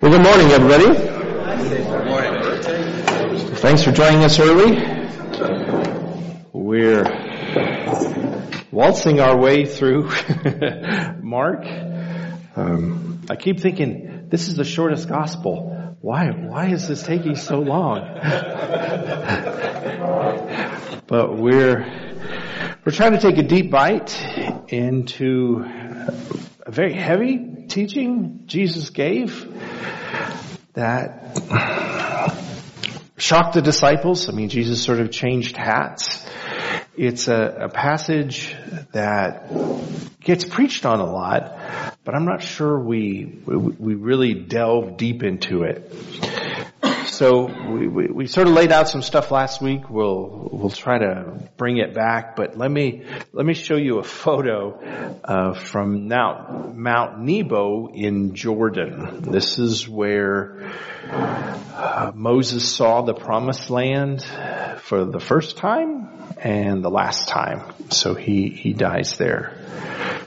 Well, good morning, everybody. Good morning. Thanks for joining us early. We're waltzing our way through Mark. Um, I keep thinking this is the shortest gospel. Why? Why is this taking so long? but we're we're trying to take a deep bite into a very heavy teaching Jesus gave that shocked the disciples. I mean, Jesus sort of changed hats. It's a, a, passage that gets preached on a lot, but I'm not sure we, we, really delve deep into it. So we, we, we, sort of laid out some stuff last week. We'll we'll try to bring it back, but let me let me show you a photo uh, from Mount Mount Nebo in Jordan. This is where uh, Moses saw the Promised Land for the first time and the last time. So he he dies there.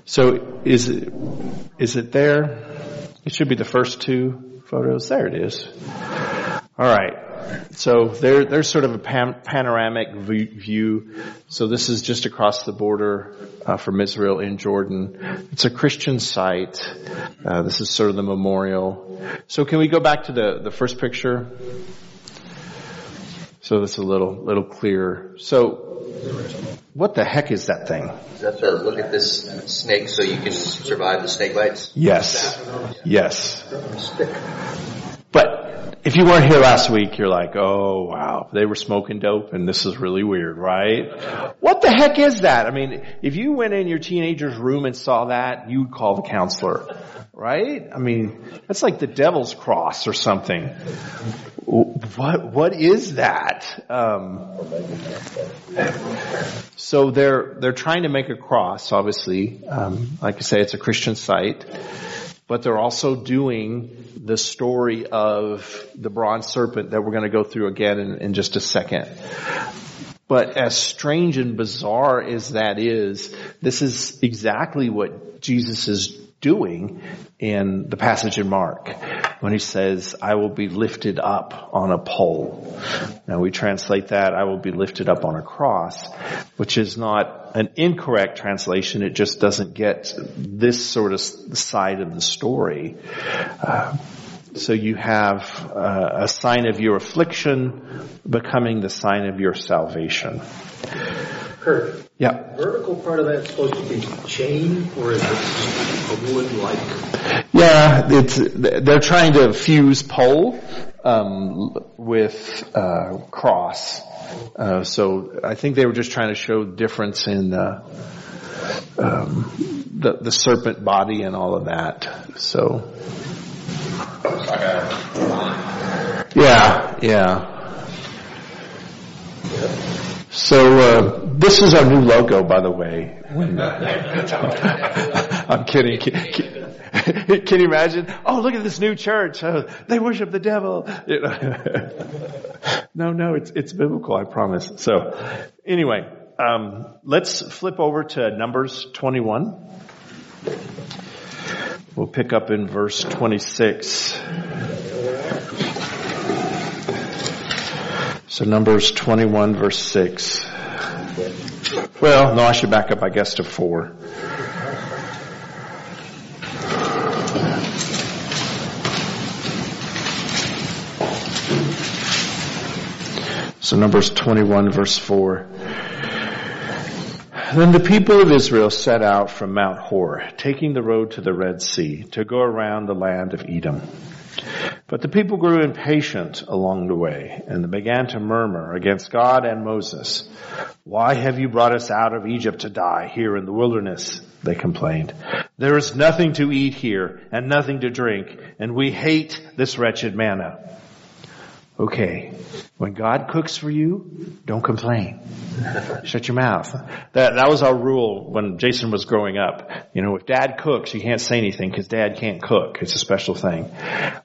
So is it is it there? It should be the first two photos. There it is. All right. So there, there's sort of a pan, panoramic view. So this is just across the border uh, from Israel in Jordan. It's a Christian site. Uh, this is sort of the memorial. So can we go back to the, the first picture? So that's a little little clearer. So what the heck is that thing? Is that the look at this snake so you can survive the snake bites? Yes. Yes. If you weren't here last week, you're like, oh wow, they were smoking dope and this is really weird, right? What the heck is that? I mean, if you went in your teenager's room and saw that, you'd call the counselor, right? I mean, that's like the devil's cross or something. What, what is that? Um, so they're, they're trying to make a cross, obviously. Um, like I say, it's a Christian site but they're also doing the story of the bronze serpent that we're going to go through again in, in just a second. But as strange and bizarre as that is, this is exactly what Jesus is doing in the passage in Mark when he says, I will be lifted up on a pole. Now we translate that, I will be lifted up on a cross, which is not an incorrect translation. It just doesn't get this sort of side of the story. Uh, so you have uh, a sign of your affliction becoming the sign of your salvation. Kurt. Yeah. Vertical part of that supposed to be chain, or is it a wood like? Yeah, it's they're trying to fuse pole um, with uh, cross. Uh, so I think they were just trying to show difference in the, um, the the serpent body and all of that. So. Yeah, yeah. So uh, this is our new logo, by the way. I'm kidding. Can, you imagine? Oh, look at this new church. Oh, they worship the devil. no, no, it's it's biblical. I promise. So, anyway, um, let's flip over to Numbers 21. We'll pick up in verse 26. So Numbers 21 verse 6. Well, no, I should back up, I guess, to 4. So Numbers 21 verse 4. Then the people of Israel set out from Mount Hor, taking the road to the Red Sea, to go around the land of Edom. But the people grew impatient along the way, and began to murmur against God and Moses. Why have you brought us out of Egypt to die here in the wilderness? They complained. There is nothing to eat here and nothing to drink, and we hate this wretched manna. Okay, when God cooks for you, don't complain. Shut your mouth. That that was our rule when Jason was growing up. You know, if Dad cooks, you can't say anything because Dad can't cook. It's a special thing.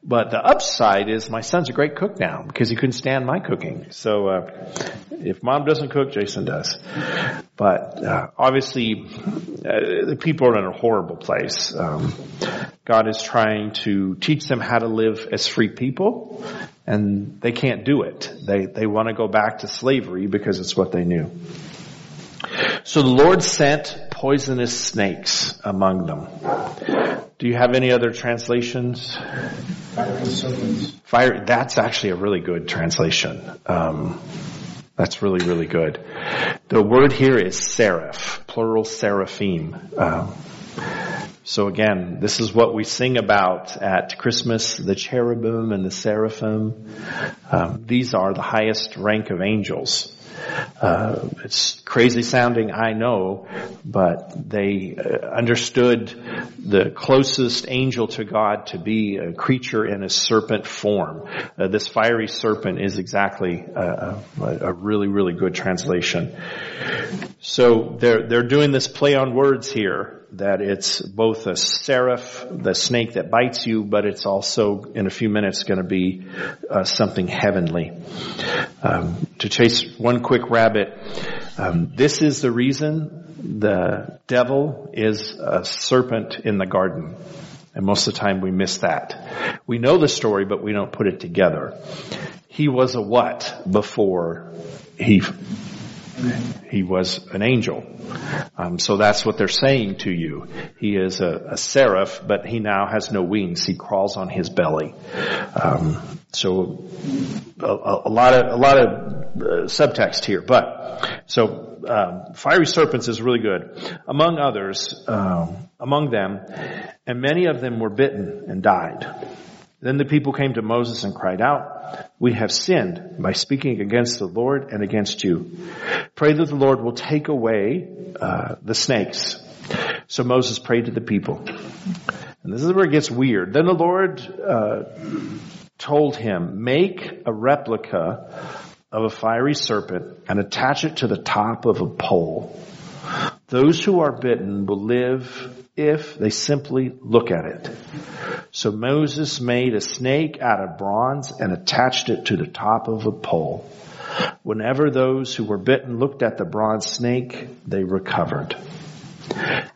But the upside is my son's a great cook now because he couldn't stand my cooking. So uh, if Mom doesn't cook, Jason does. But uh, obviously, uh, the people are in a horrible place. Um, God is trying to teach them how to live as free people, and they can't do it. They they want to go back to slavery because it's what they knew. So the Lord sent poisonous snakes among them. Do you have any other translations? Fire. That's actually a really good translation. Um, that's really, really good. The word here is seraph, plural seraphim. Um, so again, this is what we sing about at Christmas, the cherubim and the seraphim. Um, these are the highest rank of angels. Uh, it's crazy sounding, I know, but they uh, understood the closest angel to God to be a creature in a serpent form. Uh, this fiery serpent is exactly a, a, really, really good translation. So they're they're doing this play on words here that it's both a seraph, the snake that bites you, but it's also in a few minutes going to be uh, something heavenly. Um, to chase one quick rabbit, um, this is the reason the devil is a serpent in the garden. And most of the time we miss that. We know the story, but we don't put it together. He was a what before he he was an angel. Um, so that's what they're saying to you. He is a, a, seraph, but he now has no wings. He crawls on his belly. Um, so a, a, lot of a lot of uh, subtext here, but so um, fiery serpents is really good. Among others, um, among them, and many of them were bitten and died. Then the people came to Moses and cried out, we have sinned by speaking against the Lord and against you. Pray that the Lord will take away uh, the snakes. So Moses prayed to the people. And this is where it gets weird. Then the Lord uh, told him, make a replica of a fiery serpent and attach it to the top of a pole. Those who are bitten will live if they simply look at it. So Moses made a snake out of bronze and attached it to the top of a pole. Whenever those who were bitten looked at the bronze snake, they recovered.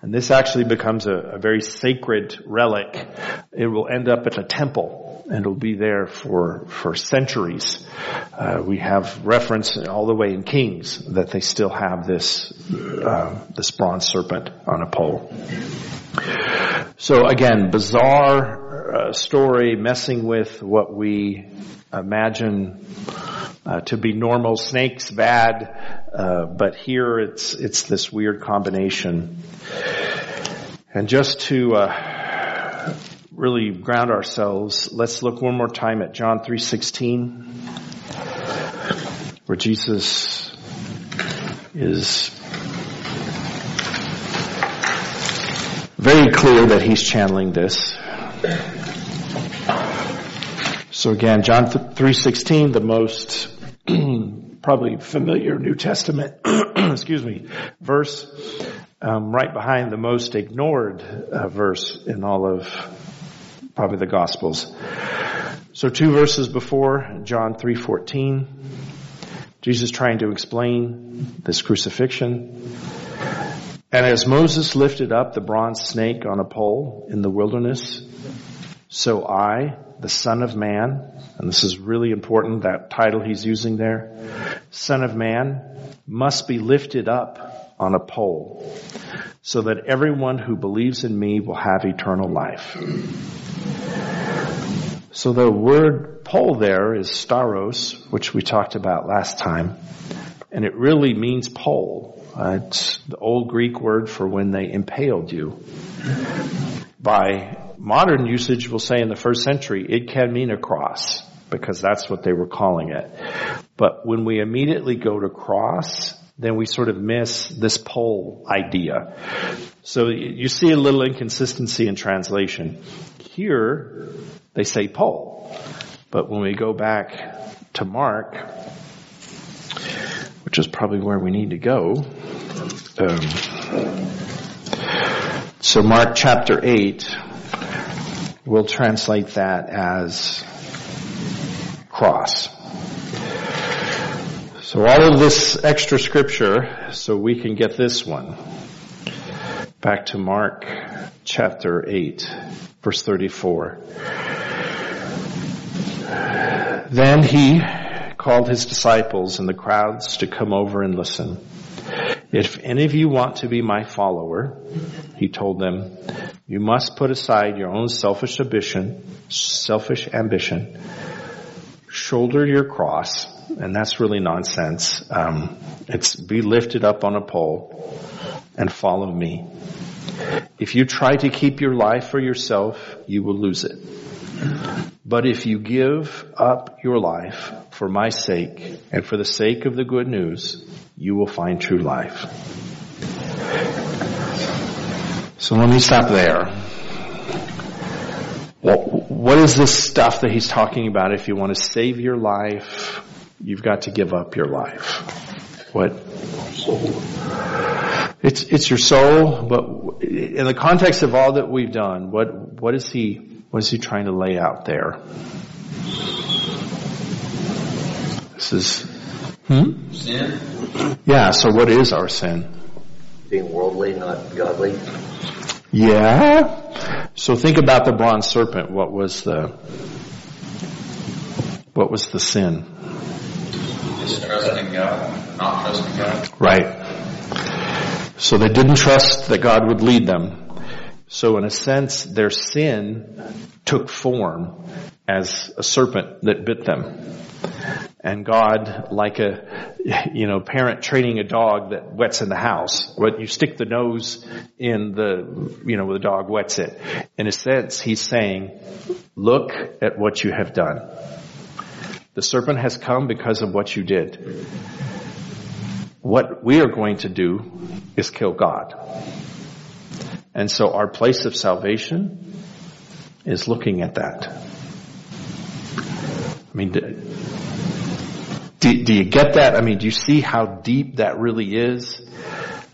And this actually becomes a, a very sacred relic. It will end up at a temple and it'll be there for for centuries. Uh, we have reference all the way in Kings that they still have this uh, this bronze serpent on a pole. So again, bizarre uh, story, messing with what we imagine uh, to be normal. Snakes bad, uh, but here it's it's this weird combination. And just to uh, really ground ourselves, let's look one more time at John 3:16 where Jesus is very clear that he's channeling this. So again, John 3:16, the most probably familiar New Testament, excuse me, verse, um, right behind the most ignored uh, verse in all of probably the Gospels. So two verses before, John 3.14, Jesus trying to explain this crucifixion. And as Moses lifted up the bronze snake on a pole in the wilderness, so I, the son of man, and this is really important, that title he's using there, son of man, must be lifted up on a pole so that everyone who believes in me will have eternal life. So the word pole there is stauros, which we talked about last time, and it really means pole. Uh, it's the old Greek word for when they impaled you. By modern usage, we'll say in the first century, it can mean a cross because that's what they were calling it. But when we immediately go to cross, then we sort of miss this pole idea. So you see a little inconsistency in translation. Here, they say pole. But when we go back to Mark, which is probably where we need to go, um, so Mark chapter 8, we'll translate that as cross. So all of this extra scripture so we can get this one. Back to Mark chapter 8 verse 34. Then he called his disciples and the crowds to come over and listen. If any of you want to be my follower, he told them, you must put aside your own selfish ambition, selfish ambition, shoulder your cross, and that's really nonsense. Um, it's be lifted up on a pole and follow me. If you try to keep your life for yourself, you will lose it. But if you give up your life for my sake and for the sake of the good news, you will find true life. So let me stop there. what is this stuff that he's talking about? If you want to save your life, you've got to give up your life. What? It's, it's your soul, but in the context of all that we've done, what, what is he, what is he trying to lay out there? This is, hmm? Sin? Yeah, so what is our sin? Being worldly, not godly. Yeah. So think about the bronze serpent. What was the, what was the sin? Distrusting God, not trusting God. Right. So they didn't trust that God would lead them. So in a sense, their sin took form as a serpent that bit them. And God, like a, you know, parent training a dog that wets in the house, what you stick the nose in the, you know, the dog wets it. In a sense, he's saying, look at what you have done. The serpent has come because of what you did. What we are going to do is kill God. And so our place of salvation is looking at that. I mean, do, do you get that? I mean, do you see how deep that really is?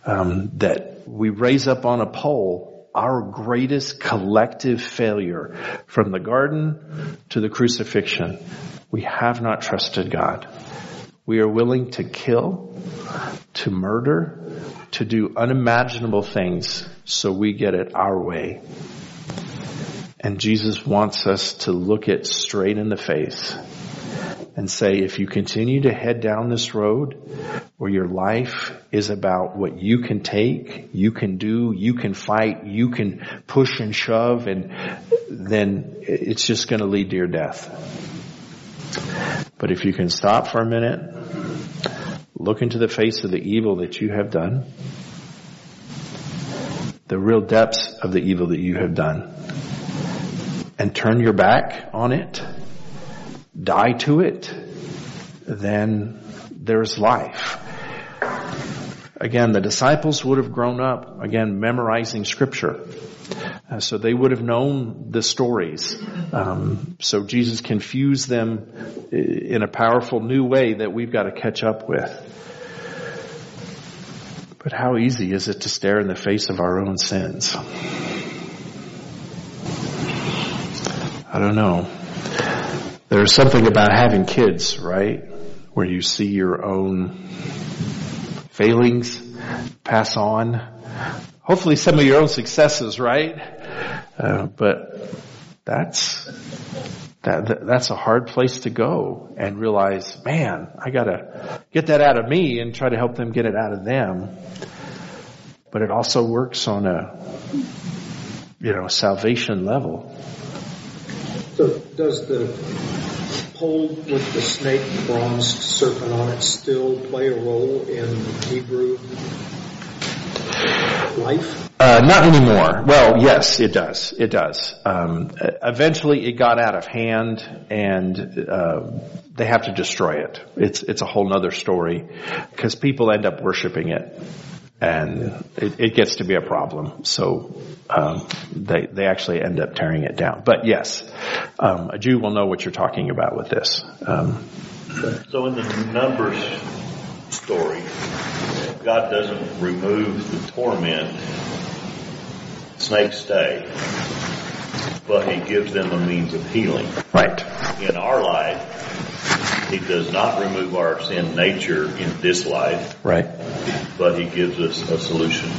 Um, that we raise up on a pole our greatest collective failure from the garden to the crucifixion. We have not trusted God. We are willing to kill, to murder, to do unimaginable things so we get it our way. And Jesus wants us to look it straight in the face and say, if you continue to head down this road where your life is about what you can take, you can do, you can fight, you can push and shove, and then it's just going to lead to your death. But if you can stop for a minute, look into the face of the evil that you have done, the real depths of the evil that you have done, and turn your back on it, die to it, then there's life. Again, the disciples would have grown up, again, memorizing scripture. Uh, so they would have known the stories. Um, so Jesus confused them in a powerful new way that we've got to catch up with. But how easy is it to stare in the face of our own sins? I don't know. There's something about having kids, right? Where you see your own failings pass on. Hopefully some of your own successes, right? Uh, but that's that, that's a hard place to go and realize, man, I gotta get that out of me and try to help them get it out of them. But it also works on a, you know, salvation level. So does the pole with the snake bronze serpent on it still play a role in Hebrew life? Uh, not anymore. Well, yes, it does. It does. Um, eventually, it got out of hand, and uh, they have to destroy it. It's it's a whole other story because people end up worshiping it, and it, it, gets to be a problem. So um, they they actually end up tearing it down. But yes, um, a Jew will know what you're talking about with this. Um, so in the Numbers story, God doesn't remove the torment, snakes stay. but he gives them a means of healing. Right. In our life, he does not remove our sin nature in this life, Right. but he gives us a solution.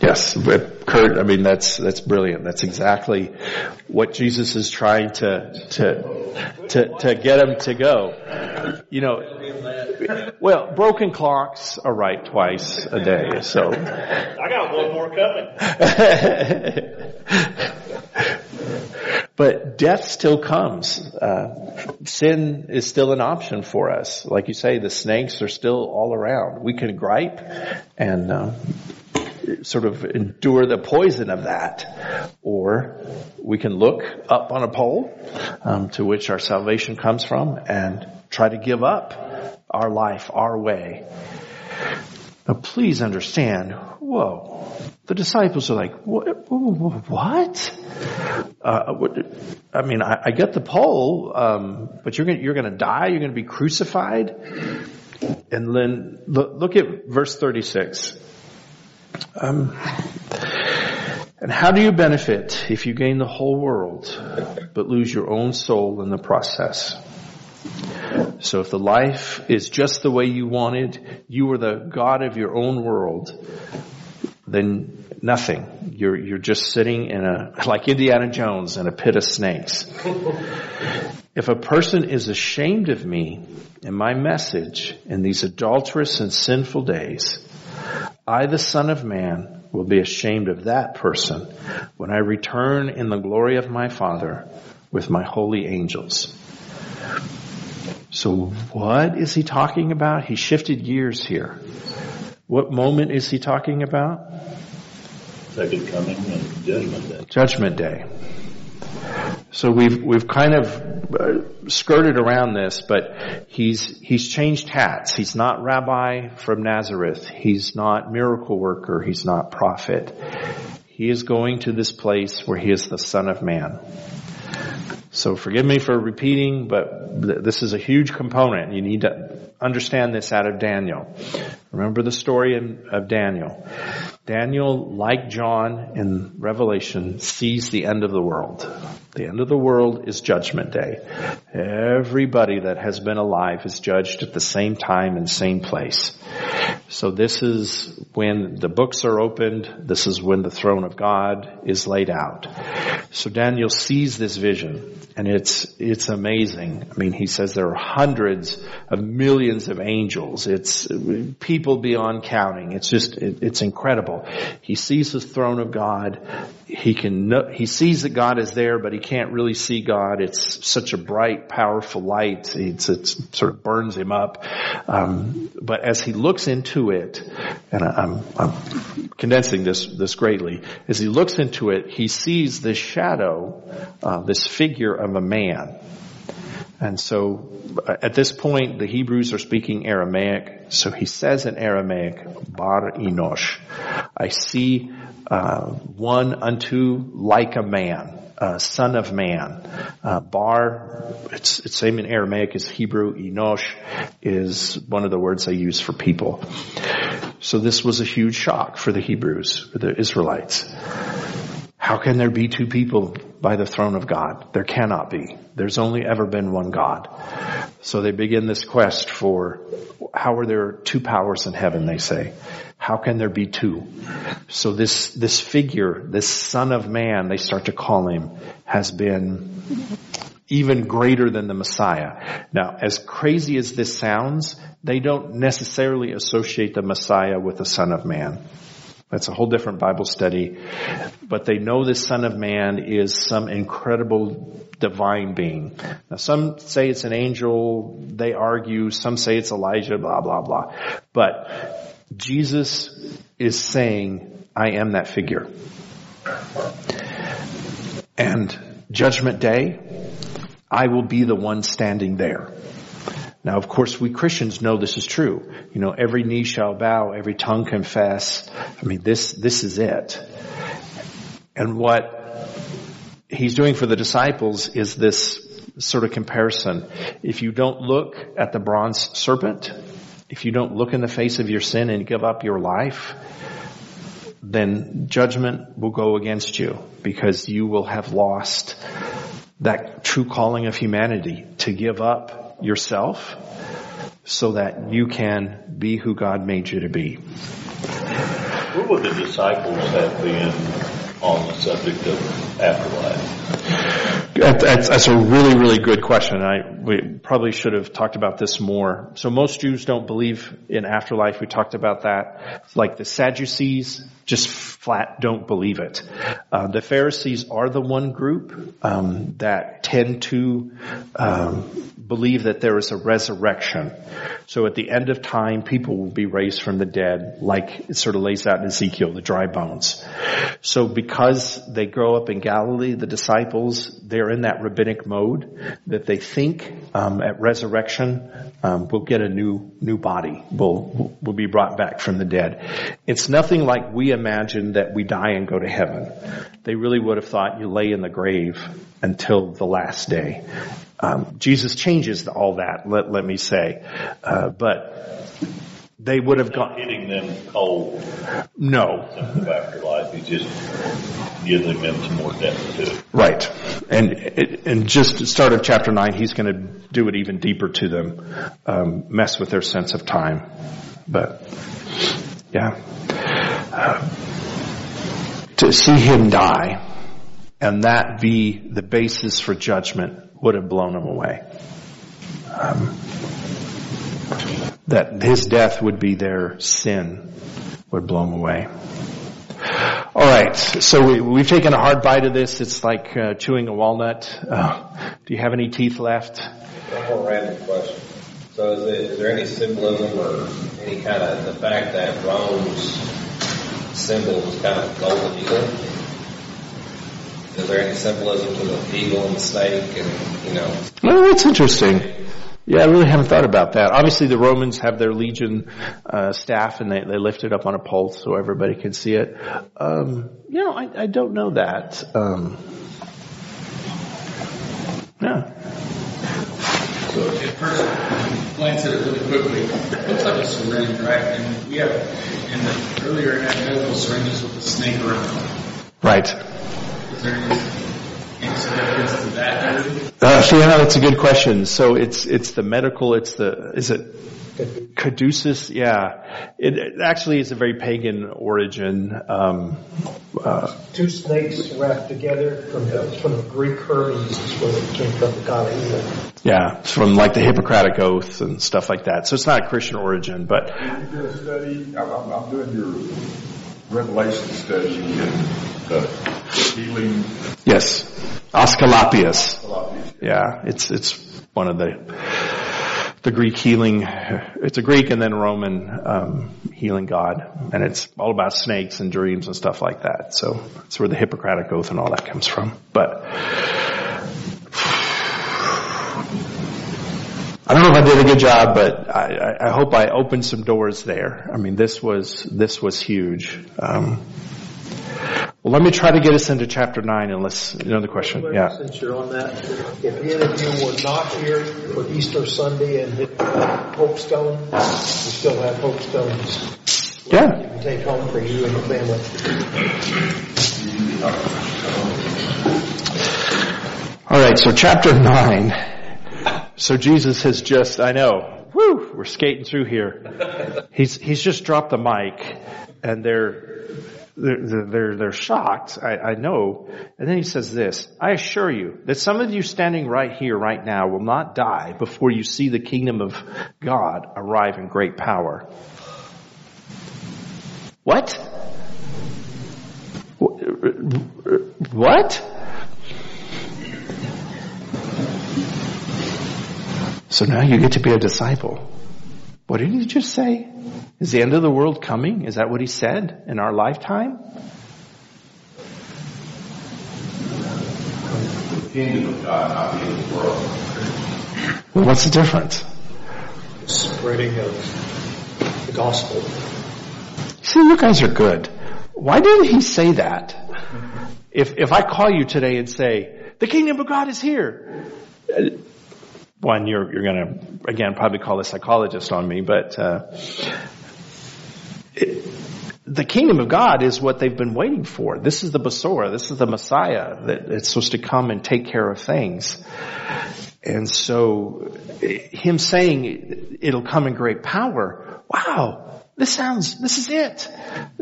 Yes, but Kurt, I mean that's that's brilliant. That's exactly what Jesus is trying to to to to get him to go. You know, well, broken clocks are right twice a day, so I got one more coming. but death still comes. Uh, sin is still an option for us. Like you say, the snakes are still all around. We can gripe and um, sort of endure the poison of that, or we can look up on a pole um, to which our salvation comes from and try to give up our life our way. Now, please understand. Whoa, the disciples are like, what? Uh, I mean, I, I, get the pole, um, but you're going you're to die. You're going to be crucified. And then look, look at verse 36. Um, and how do you benefit if you gain the whole world but lose your own soul in the process? So if the life is just the way you wanted, you are the God of your own world, then nothing. You're, you're just sitting in a, like Indiana Jones in a pit of snakes. If a person is ashamed of me and my message in these adulterous and sinful days, I, the Son of Man, will be ashamed of that person when I return in the glory of my Father with my holy angels. So what is he talking about? He shifted gears here. What moment is he talking about? Second coming and judgment day. Judgment day. So we've we've kind of uh, skirted around this, but he's he's changed hats. He's not rabbi from Nazareth. He's not miracle worker. He's not prophet. He is going to this place where he is the Son of Man. So forgive me for repeating, but th- this is a huge component. You need to understand this out of Daniel. Remember the story in, of Daniel. Daniel, like John in Revelation, sees the end of the world. The end of the world is judgment day. Everybody that has been alive is judged at the same time and same place. So this is when the books are opened. This is when the throne of God is laid out. So Daniel sees this vision and it's, it's amazing. I mean, he says there are hundreds of millions of angels. It's people beyond counting. It's just, it, it's incredible. He sees the throne of God. He can know, he sees that God is there, but he can't really see God. It's such a bright, powerful light. It's, it sort of burns him up. Um, but as he looks into it, and I'm, I'm condensing this, this greatly, as he looks into it, he sees this shadow, uh, this figure of a man. And so at this point, the Hebrews are speaking Aramaic. So he says in Aramaic, Bar Enosh, I see uh, one unto like a man, uh, son of man. Uh, bar, it's, it's same in Aramaic as Hebrew. Enosh is one of the words they use for people. So this was a huge shock for the Hebrews, for the Israelites. How can there be two people by the throne of God? There cannot be. There's only ever been one God. So they begin this quest for how are there two powers in heaven, they say. How can there be two? So this, this figure, this son of man, they start to call him, has been even greater than the Messiah. Now, as crazy as this sounds, they don't necessarily associate the Messiah with the son of man. That's a whole different Bible study. But they know this Son of Man is some incredible divine being. Now some say it's an angel, they argue, some say it's Elijah, blah, blah, blah. But Jesus is saying, I am that figure. And judgment day, I will be the one standing there. Now, of course, we Christians know this is true. You know, every knee shall bow, every tongue confess. I mean, this, this is it. And what he's doing for the disciples is this sort of comparison. If you don't look at the bronze serpent, if you don't look in the face of your sin and give up your life, then judgment will go against you because you will have lost that true calling of humanity to give up yourself so that you can be who God made you to be. Where would the disciples have been on the subject of afterlife? That's, a really, really good question. I we probably should have talked about this more. So most Jews don't believe in afterlife. We talked about that. Like the Sadducees, just flat don't believe it. Uh, the Pharisees are the one group um, that tend to um, believe that there is a resurrection. So at the end of time, people will be raised from the dead, like it sort of lays out in Ezekiel, the dry bones. So because they grow up in Galilee, the disciples, they're in that rabbinic mode that they think um, at resurrection um, we'll get a new new body. We'll we'll be brought back from the dead. It's nothing like we imagine that we die and go to heaven. They really would have thought you lay in the grave until the last day. Um, Jesus changes all that. Let let me say, uh, but they would have gone. hitting them cold No, afterlife. He's just giving them some more depth to it. Right. And, and just the start of chapter nine, he's going to do it even deeper to them, um, mess with their sense of time. But, yeah. Uh, to see him die and that be the basis for judgment would have blown him away. Um, that his death would be their sin would blow him away. All right, so we, we've taken a hard bite of this. It's like uh, chewing a walnut. Uh, do you have any teeth left? One more random question. So is, it, is there any symbolism or any kind of, the fact that Rome's symbol was kind of golden eagle? Is there any symbolism to the eagle and the snake and, you know, Well, that's interesting. Yeah, I really haven't thought about that. Obviously, the Romans have their legion uh, staff, and they, they lift it up on a pole so everybody can see it. Um, you know, I, I don't know that. Um, yeah. So at first, glance at it really quickly, it looks like a syringe, right? And we have, in the earlier in medical syringes with a snake around them. Right. Is there any, any significance to that? Uh, yeah, that's a good question. So it's it's the medical. It's the is it caduceus? Yeah, it, it actually is a very pagan origin. Um, uh, Two snakes wrapped together from the, from the Greek Hermes is where it came from, the god of yeah, it's from like the Hippocratic Oath and stuff like that. So it's not a Christian origin, but You did a study, I'm, I'm I'm doing your Revelation study and the healing yes, Asclepius. Yeah, it's it's one of the the Greek healing. It's a Greek and then Roman um, healing god, and it's all about snakes and dreams and stuff like that. So that's where the Hippocratic Oath and all that comes from. But I don't know if I did a good job, but I, I, I hope I opened some doors there. I mean, this was this was huge. Um, well, let me try to get us into chapter nine, unless another question. Yeah. Since you're on that, if any of you were not here for Easter Sunday and hit Hope Stone, we still have Hope Stones. Yeah. You can take home for you and your family. All right, so chapter nine. So Jesus has just, I know, whoo, we're skating through here. He's, he's just dropped the mic and they're, they're, they're, they're shocked. I, I know. And then he says this, I assure you that some of you standing right here, right now will not die before you see the kingdom of God arrive in great power. What? What? So now you get to be a disciple. What did he just say? Is the end of the world coming? Is that what he said in our lifetime? The kingdom of God, not the end of the world. Well, what's the difference? Spreading of the gospel. See, you guys are good. Why didn't he say that? If, if I call you today and say, the kingdom of God is here, uh, one, you're, you're gonna, again, probably call a psychologist on me, but, uh, it, the kingdom of God is what they've been waiting for. This is the Basora. This is the Messiah that it's supposed to come and take care of things. And so him saying it'll come in great power. Wow. This sounds, this is it.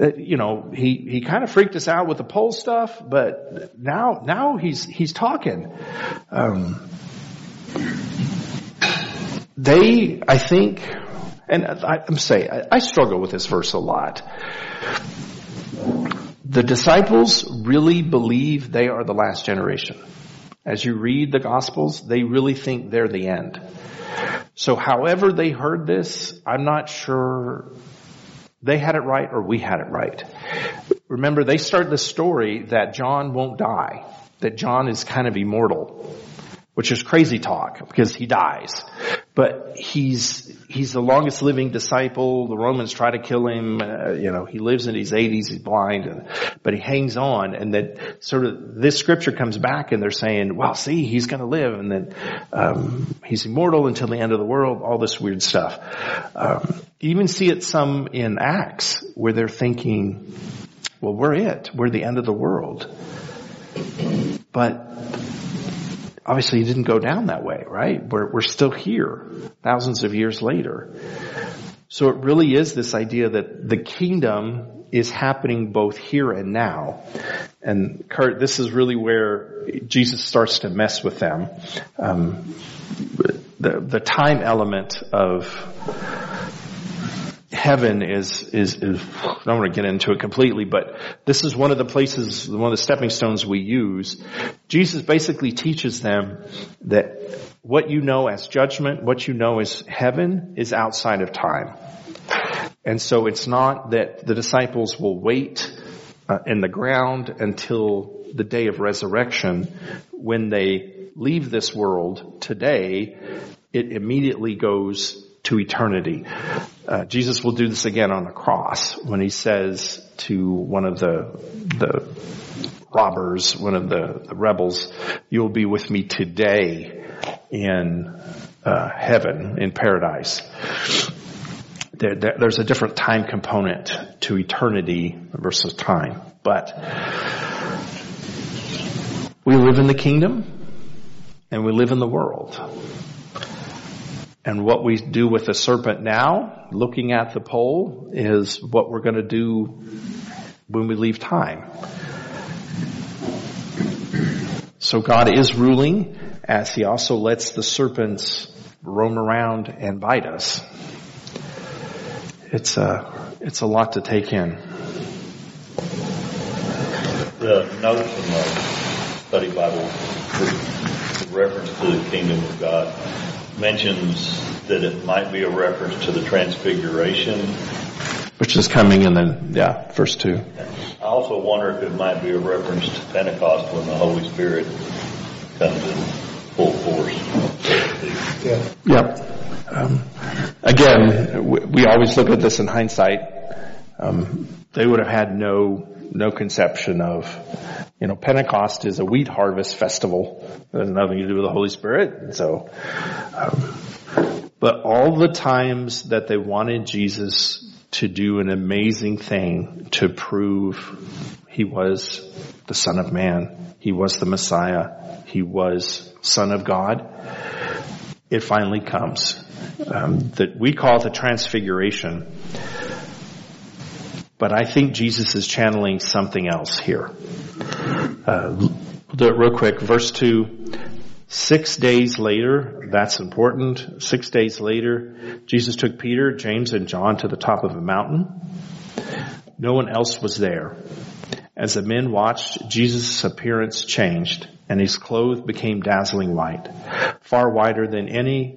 Uh, you know, he, he kind of freaked us out with the pole stuff, but now, now he's, he's talking. Um, they, I think, and I, am saying, I struggle with this verse a lot. The disciples really believe they are the last generation. As you read the Gospels, they really think they're the end. So however they heard this, I'm not sure they had it right or we had it right. Remember, they start the story that John won't die, that John is kind of immortal which is crazy talk because he dies. But he's, he's the longest living disciple. The Romans try to kill him. Uh, you know, he lives in his 80s. He's blind, and, but he hangs on. And that sort of this scripture comes back, and they're saying, "Well, see, he's going to live, and then um, he's immortal until the end of the world." All this weird stuff. Um, you even see it some in Acts where they're thinking, "Well, we're it. We're the end of the world." But obviously it didn't go down that way, right? We're, we're still here thousands of years later. So it really is this idea that the kingdom is happening both here and now. And Kurt, this is really where Jesus starts to mess with them. Um, the, the time element of heaven is, is, is, I don't want to get into it completely, but this is one of the places, one of the stepping stones we use. Jesus basically teaches them that what you know as judgment, what you know as heaven is outside of time. And so it's not that the disciples will wait uh, in the ground until the day of resurrection when they leave this world today, it immediately goes to eternity. Uh, Jesus will do this again on the cross when he says to one of the the robbers, one of the, the rebels, "You'll be with me today in uh, heaven, in paradise." There, there, there's a different time component to eternity versus time, but we live in the kingdom and we live in the world. And what we do with the serpent now, looking at the pole, is what we're going to do when we leave time. So God is ruling as he also lets the serpents roam around and bite us. It's a, it's a lot to take in. The notes in the study Bible, reference to the kingdom of God, mentions that it might be a reference to the transfiguration. Which is coming in the, yeah, verse 2. I also wonder if it might be a reference to Pentecost when the Holy Spirit comes in full force. Yeah. Yep. Um, again, we, we, always look at this in hindsight. Um, they would have had no no conception of, you know, Pentecost is a wheat harvest festival. It has nothing to do with the Holy Spirit. So, um, but all the times that they wanted Jesus to do an amazing thing to prove he was the Son of Man, he was the Messiah, he was Son of God, it finally comes. Um, that we call the transfiguration. But I think Jesus is channeling something else here. Uh, we'll do it real quick. Verse 2. Six days later, that's important. Six days later, Jesus took Peter, James, and John to the top of a mountain. No one else was there. As the men watched, Jesus' appearance changed and his clothes became dazzling white, far whiter than any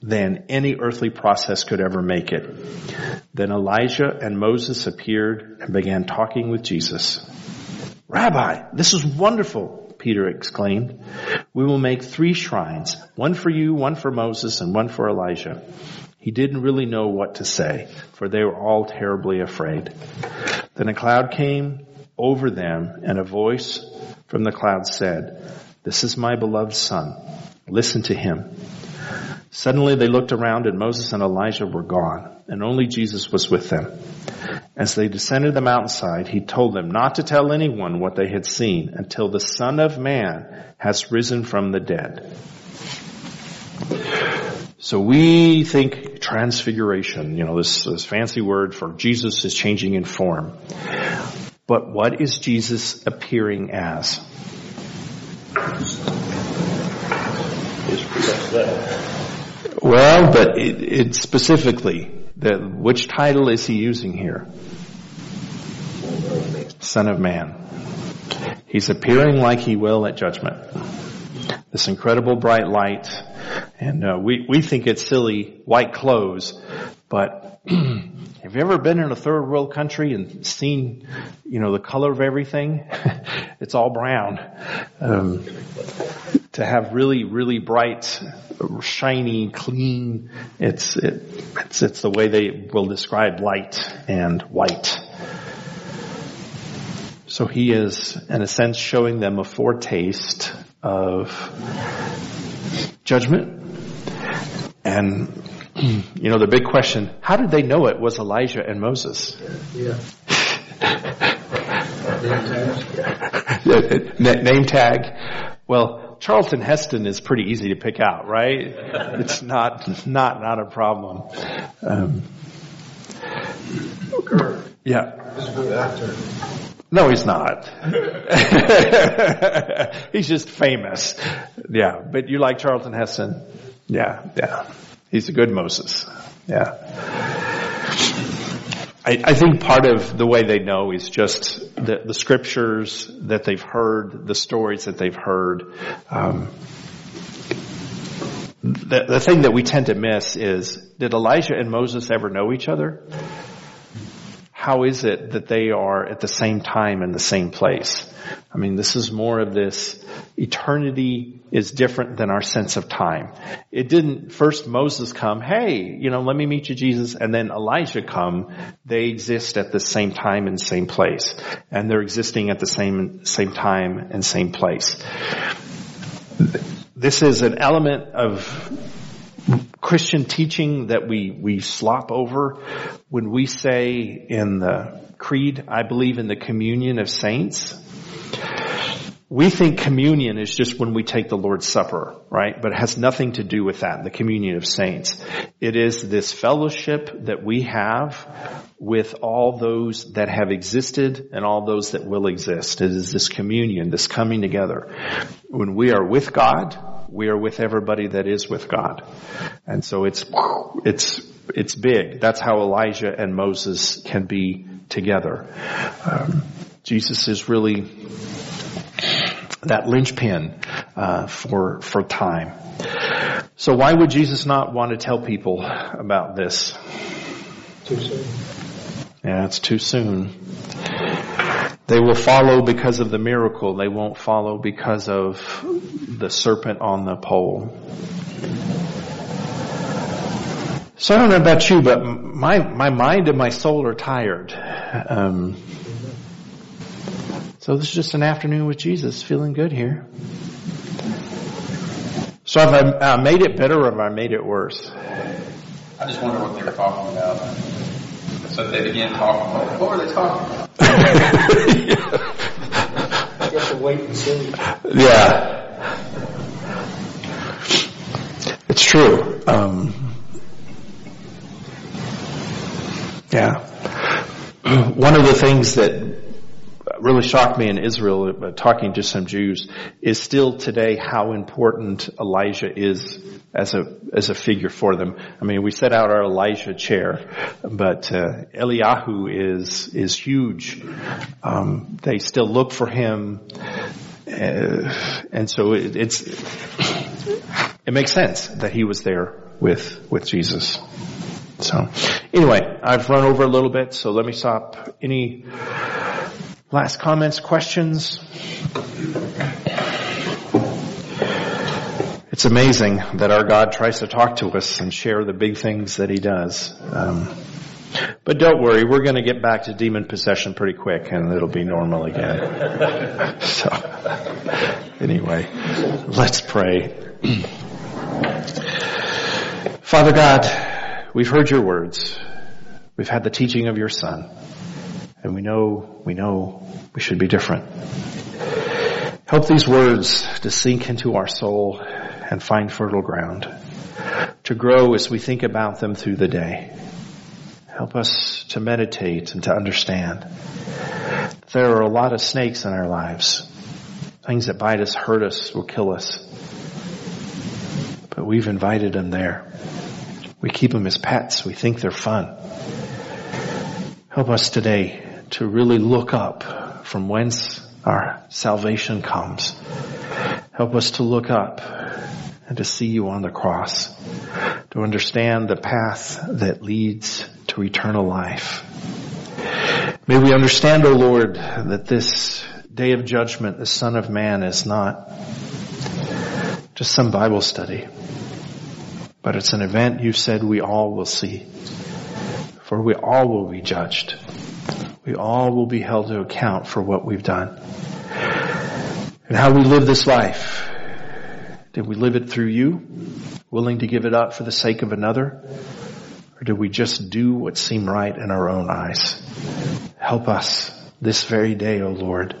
than any earthly process could ever make it. Then Elijah and Moses appeared and began talking with Jesus. Rabbi, this is wonderful, Peter exclaimed. We will make three shrines, one for you, one for Moses, and one for Elijah. He didn't really know what to say, for they were all terribly afraid. Then a cloud came over them, and a voice from the cloud said, This is my beloved son. Listen to him. Suddenly they looked around and Moses and Elijah were gone and only Jesus was with them. As they descended the mountainside, he told them not to tell anyone what they had seen until the Son of Man has risen from the dead. So we think transfiguration, you know, this, this fancy word for Jesus is changing in form. But what is Jesus appearing as? Well, but it, it specifically, which title is he using here? Son of Man. He's appearing like he will at judgment. This incredible bright light, and uh, we we think it's silly white clothes, but have you ever been in a third world country and seen, you know, the color of everything? it's all brown. Um, to have really, really bright, shiny, clean, it's, it, it's, it's the way they will describe light and white. So he is, in a sense, showing them a foretaste of judgment. And, you know, the big question, how did they know it was Elijah and Moses? Yeah. Name tag. Well, Charlton Heston is pretty easy to pick out, right? It's not, not, not a problem. Um, yeah. He's a good actor. No, he's not. he's just famous. Yeah, but you like Charlton Heston? Yeah, yeah. He's a good Moses. Yeah. I, I think part of the way they know is just the, the scriptures that they've heard, the stories that they've heard. Um, the, the thing that we tend to miss is, did Elijah and Moses ever know each other? How is it that they are at the same time in the same place? I mean, this is more of this eternity is different than our sense of time. It didn't first Moses come, hey, you know, let me meet you Jesus, and then Elijah come. They exist at the same time and same place. And they're existing at the same, same time and same place. This is an element of Christian teaching that we, we slop over when we say in the creed, I believe in the communion of saints. We think communion is just when we take the Lord's Supper, right? But it has nothing to do with that, the communion of saints. It is this fellowship that we have with all those that have existed and all those that will exist. It is this communion, this coming together. When we are with God, we are with everybody that is with God. And so it's, it's, it's big. That's how Elijah and Moses can be together. Um, Jesus is really that linchpin uh, for for time. So why would Jesus not want to tell people about this? Too soon. Yeah, it's too soon. They will follow because of the miracle. They won't follow because of the serpent on the pole. So I don't know about you, but my my mind and my soul are tired. Um, so this is just an afternoon with Jesus, feeling good here. So have I uh, made it better or have I made it worse? I just wonder what they were talking about. So they began talking. What, what were they talking about? You have to wait and see. Yeah. It's true. Um, yeah. One of the things that really shocked me in Israel, uh, talking to some Jews, is still today how important Elijah is as a as a figure for them. I mean, we set out our Elijah chair, but uh, Eliyahu is is huge. Um, they still look for him, uh, and so it, it's it makes sense that he was there with with Jesus. So, anyway, I've run over a little bit, so let me stop. Any Last comments, questions? It's amazing that our God tries to talk to us and share the big things that He does. Um, but don't worry, we're going to get back to demon possession pretty quick and it'll be normal again. so, anyway, let's pray. Father God, we've heard your words. We've had the teaching of your Son. And we know, we know we should be different. Help these words to sink into our soul and find fertile ground, to grow as we think about them through the day. Help us to meditate and to understand. There are a lot of snakes in our lives. Things that bite us, hurt us, will kill us. But we've invited them there. We keep them as pets. We think they're fun. Help us today to really look up from whence our salvation comes. Help us to look up and to see you on the cross, to understand the path that leads to eternal life. May we understand, O Lord, that this day of judgment, the Son of Man is not just some Bible study, but it's an event you said we all will see. For we all will be judged. We all will be held to account for what we've done. And how we live this life. Did we live it through you, willing to give it up for the sake of another? Or did we just do what seemed right in our own eyes? Help us this very day, O Lord,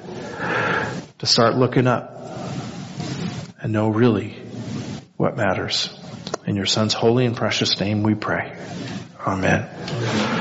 to start looking up and know really what matters. In your son's holy and precious name we pray. Amen.